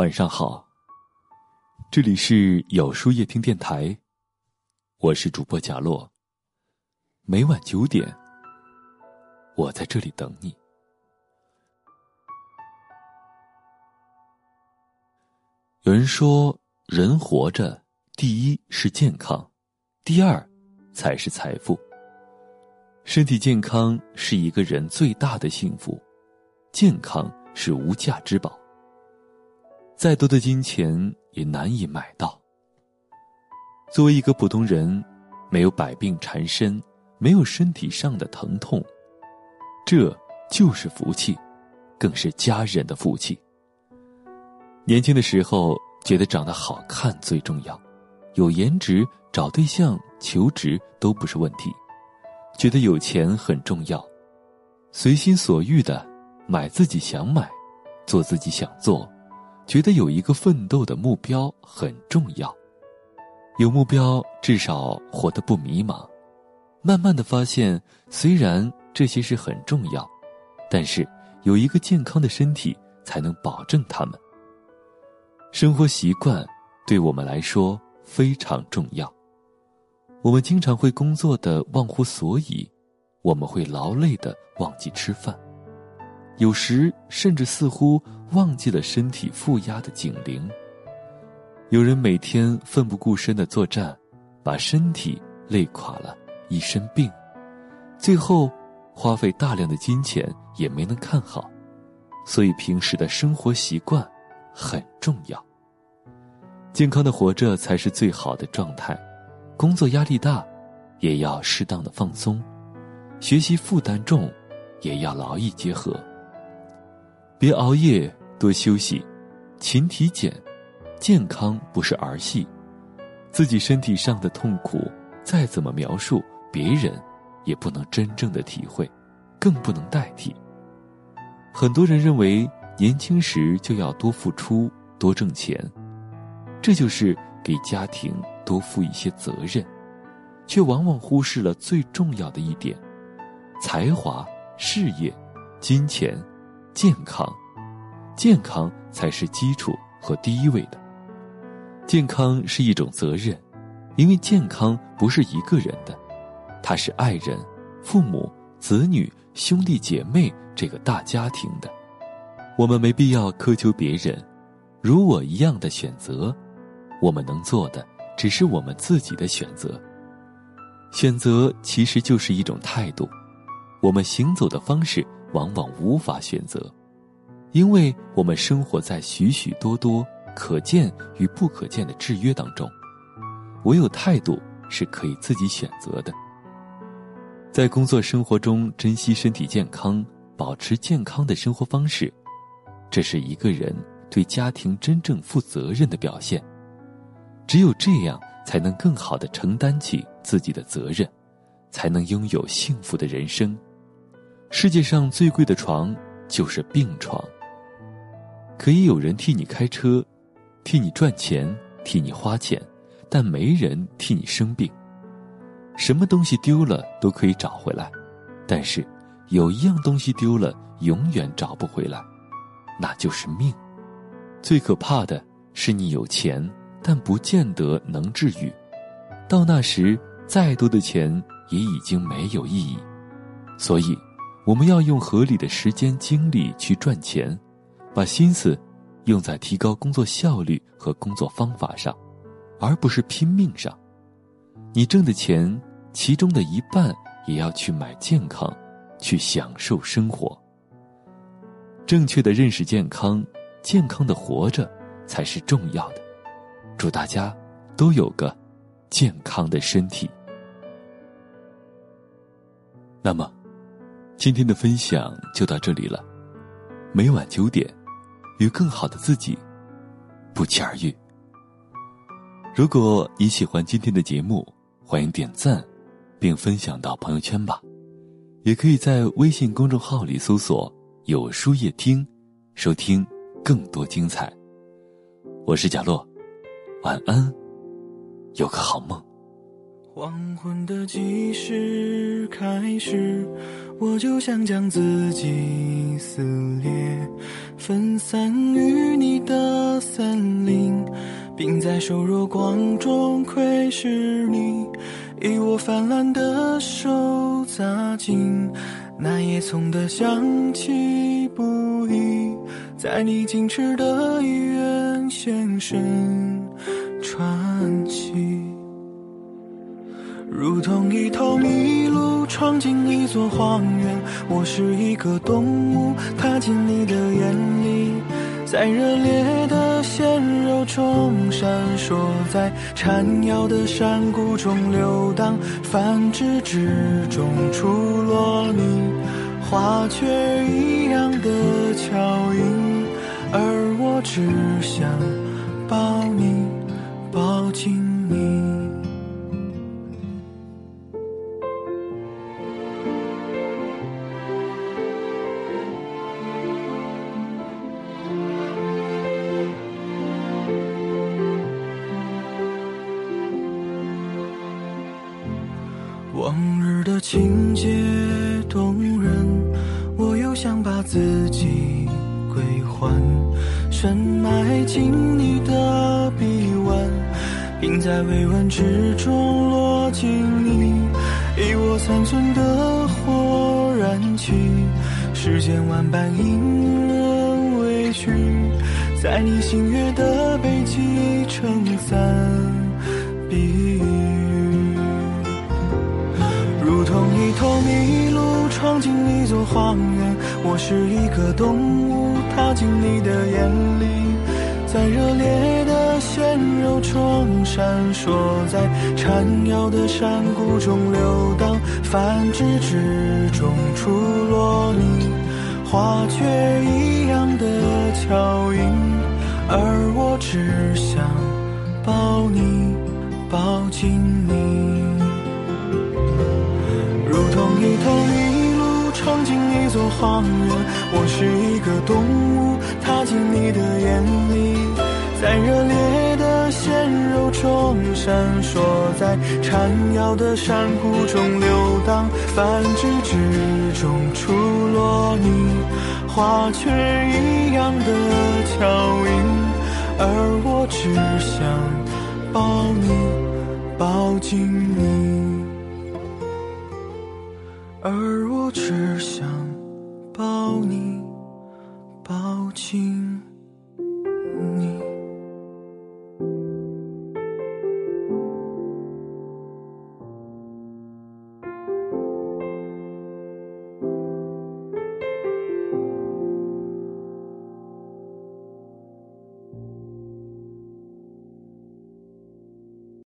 晚上好，这里是有书夜听电台，我是主播贾洛。每晚九点，我在这里等你。有人说，人活着，第一是健康，第二才是财富。身体健康是一个人最大的幸福，健康是无价之宝。再多的金钱也难以买到。作为一个普通人，没有百病缠身，没有身体上的疼痛，这就是福气，更是家人的福气。年轻的时候觉得长得好看最重要，有颜值找对象求职都不是问题，觉得有钱很重要，随心所欲的买自己想买，做自己想做。觉得有一个奋斗的目标很重要，有目标至少活得不迷茫。慢慢的发现，虽然这些是很重要，但是有一个健康的身体才能保证他们。生活习惯对我们来说非常重要。我们经常会工作的忘乎所以，我们会劳累的忘记吃饭。有时甚至似乎忘记了身体负压的警铃。有人每天奋不顾身的作战，把身体累垮了，一身病，最后花费大量的金钱也没能看好。所以平时的生活习惯很重要。健康的活着才是最好的状态。工作压力大，也要适当的放松；学习负担重，也要劳逸结合。别熬夜，多休息，勤体检，健康不是儿戏。自己身体上的痛苦，再怎么描述，别人也不能真正的体会，更不能代替。很多人认为年轻时就要多付出、多挣钱，这就是给家庭多负一些责任，却往往忽视了最重要的一点：才华、事业、金钱。健康，健康才是基础和第一位的。健康是一种责任，因为健康不是一个人的，它是爱人、父母、子女、兄弟姐妹这个大家庭的。我们没必要苛求别人，如我一样的选择，我们能做的只是我们自己的选择。选择其实就是一种态度，我们行走的方式。往往无法选择，因为我们生活在许许多多可见与不可见的制约当中。唯有态度是可以自己选择的。在工作生活中，珍惜身体健康，保持健康的生活方式，这是一个人对家庭真正负责任的表现。只有这样，才能更好的承担起自己的责任，才能拥有幸福的人生。世界上最贵的床就是病床。可以有人替你开车，替你赚钱，替你花钱，但没人替你生病。什么东西丢了都可以找回来，但是有一样东西丢了永远找不回来，那就是命。最可怕的是你有钱，但不见得能治愈。到那时，再多的钱也已经没有意义。所以。我们要用合理的时间精力去赚钱，把心思用在提高工作效率和工作方法上，而不是拼命上。你挣的钱，其中的一半也要去买健康，去享受生活。正确的认识健康，健康的活着才是重要的。祝大家都有个健康的身体。那么。今天的分享就到这里了，每晚九点，与更好的自己不期而遇。如果你喜欢今天的节目，欢迎点赞，并分享到朋友圈吧。也可以在微信公众号里搜索“有书夜听”，收听更多精彩。我是贾洛，晚安，有个好梦。黄昏的计时开始，我就想将自己撕裂，分散于你的森林，并在瘦弱光中窥视你，以我泛滥的手扎进那叶丛的香气不已，在你矜持的医院现身传闯进一座荒原，我是一个动物踏进你的眼里，在热烈的鲜肉中闪烁，在缠绕的山谷中流荡，繁殖之中出落你，花雀一样的巧音，而我只想抱你，往日的情节动人，我又想把自己归还，深埋进你的臂弯，并在微温之中落进你，以我残存的火燃起世间万般隐忍委屈，在你星月的背脊撑伞避荒原，我是一个动物踏进你的眼里，在热烈的鲜肉中闪烁，在缠绕的山谷中流荡，繁殖之中出落你，花雀一样的巧音，而我只想抱你，抱紧你。闯进一座荒原，我是一个动物踏进你的眼里，在热烈的鲜肉中闪烁，在缠绕的山谷中流荡，繁殖之中出落你，花雀一样的巧音，而我只想抱你，抱紧你。而我只想抱你，抱紧。